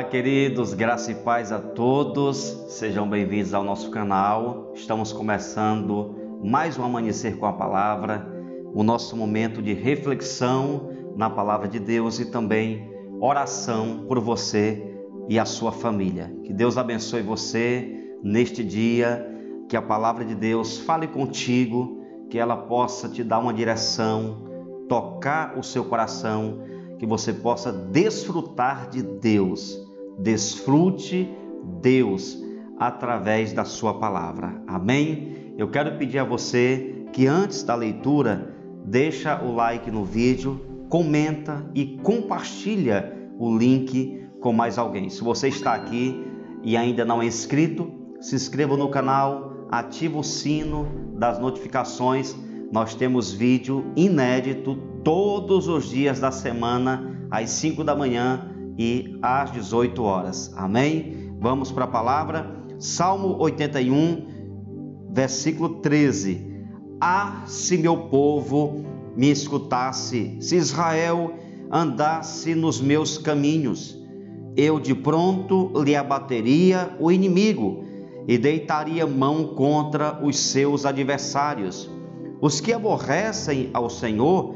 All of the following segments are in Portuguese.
Olá, queridos, graça e paz a todos. Sejam bem-vindos ao nosso canal. Estamos começando mais um amanhecer com a palavra, o nosso momento de reflexão na palavra de Deus e também oração por você e a sua família. Que Deus abençoe você neste dia, que a palavra de Deus fale contigo, que ela possa te dar uma direção, tocar o seu coração que você possa desfrutar de Deus. Desfrute Deus através da sua palavra. Amém? Eu quero pedir a você que antes da leitura, deixa o like no vídeo, comenta e compartilha o link com mais alguém. Se você está aqui e ainda não é inscrito, se inscreva no canal, ativa o sino das notificações. Nós temos vídeo inédito todos os dias da semana, às 5 da manhã e às 18 horas. Amém? Vamos para a palavra. Salmo 81, versículo 13. Ah, se meu povo me escutasse, se Israel andasse nos meus caminhos, eu de pronto lhe abateria o inimigo e deitaria mão contra os seus adversários. Os que aborrecem ao Senhor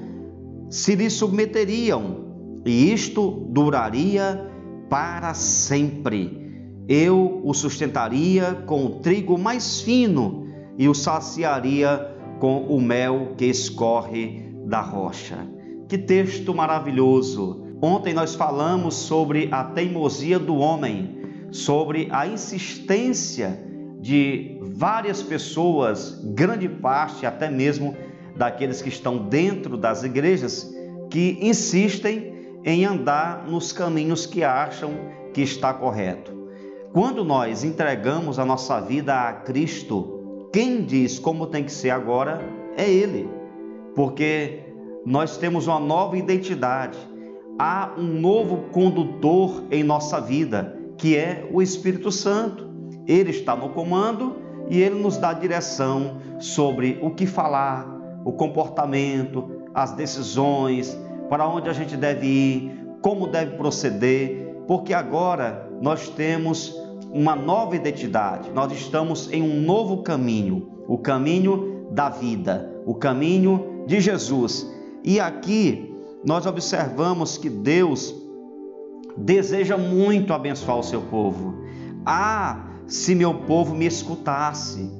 se lhe submeteriam, e isto duraria para sempre. Eu o sustentaria com o trigo mais fino e o saciaria com o mel que escorre da rocha. Que texto maravilhoso! Ontem nós falamos sobre a teimosia do homem, sobre a insistência de várias pessoas, grande parte até mesmo daqueles que estão dentro das igrejas que insistem em andar nos caminhos que acham que está correto. Quando nós entregamos a nossa vida a Cristo, quem diz como tem que ser agora é Ele, porque nós temos uma nova identidade, há um novo condutor em nossa vida, que é o Espírito Santo. Ele está no comando e ele nos dá direção sobre o que falar, o comportamento, as decisões, para onde a gente deve ir, como deve proceder, porque agora nós temos uma nova identidade, nós estamos em um novo caminho, o caminho da vida, o caminho de Jesus. E aqui nós observamos que Deus deseja muito abençoar o seu povo. Ah, se meu povo me escutasse,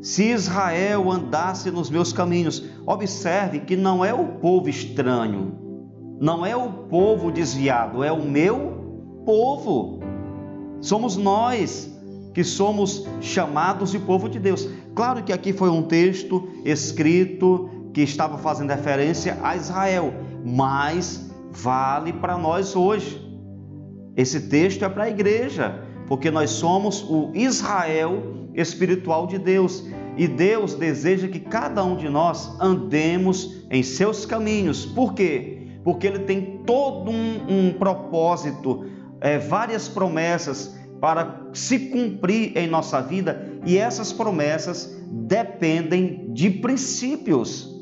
se Israel andasse nos meus caminhos, observe que não é o povo estranho, não é o povo desviado, é o meu povo. Somos nós que somos chamados de povo de Deus. Claro que aqui foi um texto escrito que estava fazendo referência a Israel, mas vale para nós hoje. Esse texto é para a igreja, porque nós somos o Israel espiritual de Deus. E Deus deseja que cada um de nós andemos em seus caminhos. Por quê? Porque Ele tem todo um, um propósito, é, várias promessas para se cumprir em nossa vida e essas promessas dependem de princípios.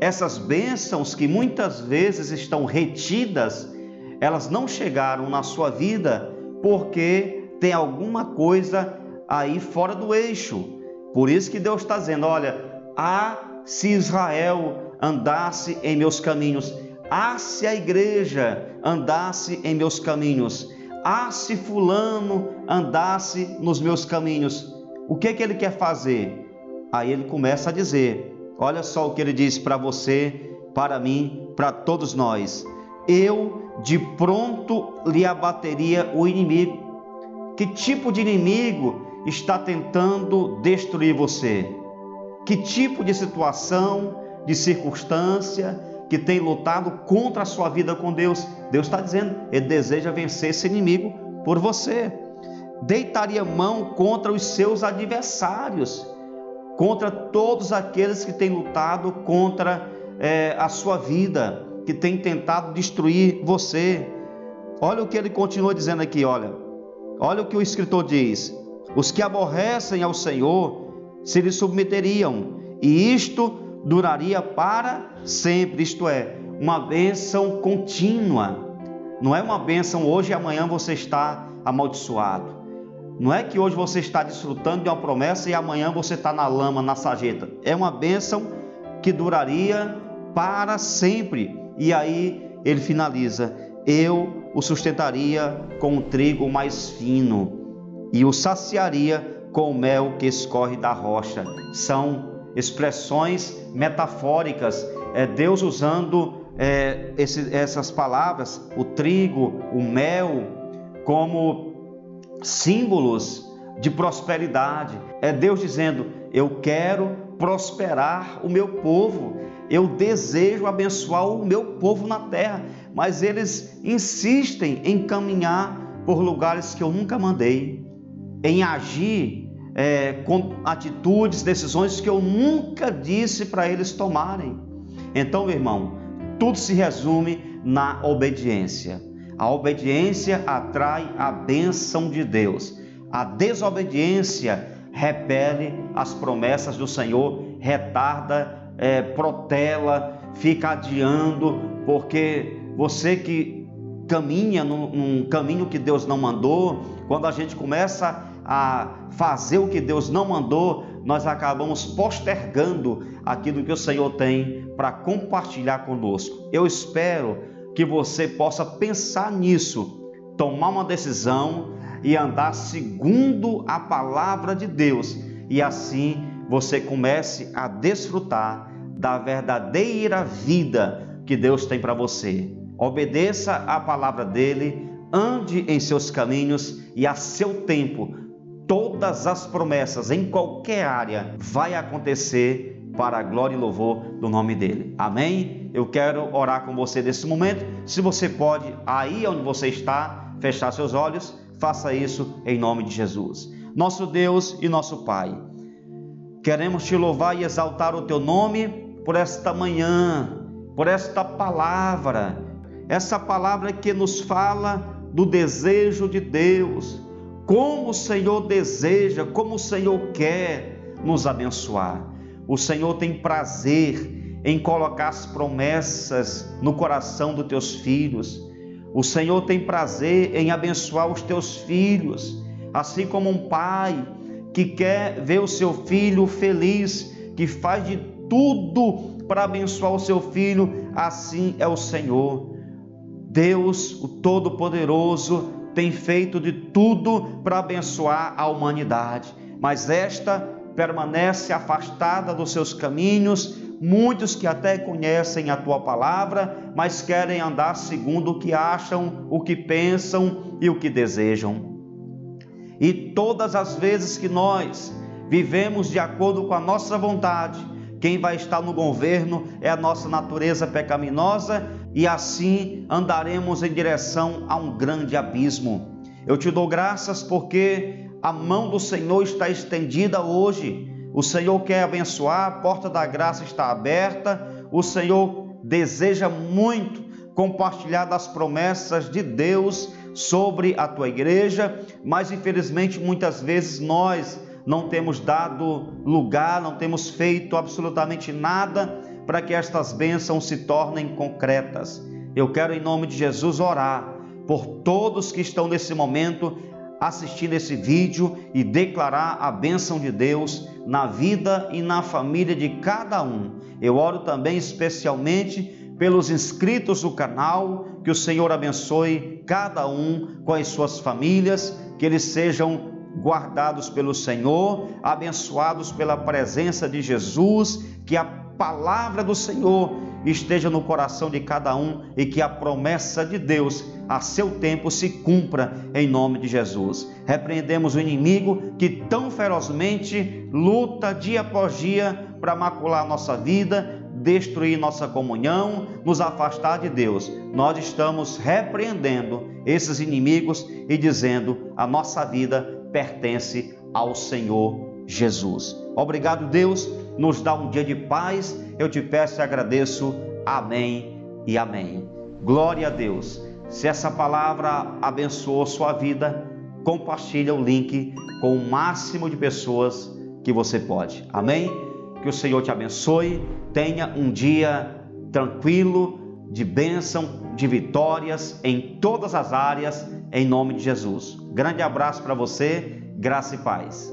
Essas bênçãos que muitas vezes estão retidas, elas não chegaram na sua vida porque tem alguma coisa aí fora do eixo. Por isso que Deus está dizendo: olha, ah, se Israel andasse em meus caminhos, ah, se a igreja andasse em meus caminhos, ah, se Fulano andasse nos meus caminhos, o que, que ele quer fazer? Aí ele começa a dizer: olha só o que ele diz para você, para mim, para todos nós. Eu de pronto lhe abateria o inimigo. Que tipo de inimigo está tentando destruir você? Que tipo de situação, de circunstância que tem lutado contra a sua vida com Deus? Deus está dizendo, Ele deseja vencer esse inimigo por você. Deitaria mão contra os seus adversários, contra todos aqueles que têm lutado contra é, a sua vida, que têm tentado destruir você. Olha o que ele continua dizendo aqui, olha. Olha o que o escritor diz: os que aborrecem ao Senhor se lhe submeteriam, e isto duraria para sempre, isto é, uma bênção contínua. Não é uma bênção hoje e amanhã você está amaldiçoado. Não é que hoje você está desfrutando de uma promessa e amanhã você está na lama, na sarjeta. É uma bênção que duraria para sempre. E aí ele finaliza: Eu o sustentaria com o trigo mais fino e o saciaria com o mel que escorre da rocha. São expressões metafóricas, é Deus usando é, esse, essas palavras, o trigo, o mel, como símbolos de prosperidade. É Deus dizendo: Eu quero prosperar o meu povo, eu desejo abençoar o meu povo na terra, mas eles insistem em caminhar por lugares que eu nunca mandei, em agir é, com atitudes, decisões que eu nunca disse para eles tomarem. Então, meu irmão, tudo se resume na obediência. A obediência atrai a bênção de Deus. A desobediência repele as promessas do Senhor, retarda, é, protela, fica adiando, porque você que caminha num, num caminho que Deus não mandou, quando a gente começa a fazer o que Deus não mandou, nós acabamos postergando aquilo que o Senhor tem para compartilhar conosco. Eu espero que você possa pensar nisso, tomar uma decisão e andar segundo a palavra de Deus, e assim você comece a desfrutar da verdadeira vida que Deus tem para você. Obedeça a palavra dele, ande em seus caminhos e a seu tempo todas as promessas em qualquer área vai acontecer para a glória e louvor do nome dele. Amém? Eu quero orar com você nesse momento. Se você pode, aí onde você está, fechar seus olhos, faça isso em nome de Jesus. Nosso Deus e nosso Pai, queremos te louvar e exaltar o teu nome por esta manhã, por esta palavra, essa palavra que nos fala do desejo de Deus como o Senhor deseja, como o Senhor quer nos abençoar. O Senhor tem prazer em colocar as promessas no coração dos teus filhos. O Senhor tem prazer em abençoar os teus filhos, assim como um pai que quer ver o seu filho feliz, que faz de tudo para abençoar o seu filho, assim é o Senhor. Deus, o Todo-Poderoso, tem feito de tudo para abençoar a humanidade, mas esta permanece afastada dos seus caminhos. Muitos que até conhecem a tua palavra, mas querem andar segundo o que acham, o que pensam e o que desejam. E todas as vezes que nós vivemos de acordo com a nossa vontade, quem vai estar no governo é a nossa natureza pecaminosa e assim andaremos em direção a um grande abismo. Eu te dou graças porque a mão do Senhor está estendida hoje. O Senhor quer abençoar, a porta da graça está aberta. O Senhor deseja muito compartilhar das promessas de Deus sobre a tua igreja, mas infelizmente muitas vezes nós não temos dado lugar, não temos feito absolutamente nada para que estas bênçãos se tornem concretas. Eu quero, em nome de Jesus, orar por todos que estão nesse momento assistindo esse vídeo e declarar a bênção de Deus na vida e na família de cada um. Eu oro também especialmente pelos inscritos do canal, que o Senhor abençoe cada um com as suas famílias, que eles sejam guardados pelo Senhor, abençoados pela presença de Jesus, que a palavra do Senhor esteja no coração de cada um e que a promessa de Deus a seu tempo se cumpra em nome de Jesus. Repreendemos o inimigo que tão ferozmente luta dia após dia para macular nossa vida, destruir nossa comunhão, nos afastar de Deus. Nós estamos repreendendo esses inimigos e dizendo: a nossa vida pertence ao Senhor Jesus. Obrigado, Deus nos dá um dia de paz. Eu te peço e agradeço. Amém e amém. Glória a Deus. Se essa palavra abençoou sua vida, compartilha o link com o máximo de pessoas que você pode. Amém? Que o Senhor te abençoe. Tenha um dia tranquilo, de bênção, de vitórias em todas as áreas, em nome de Jesus. Grande abraço para você, graça e paz.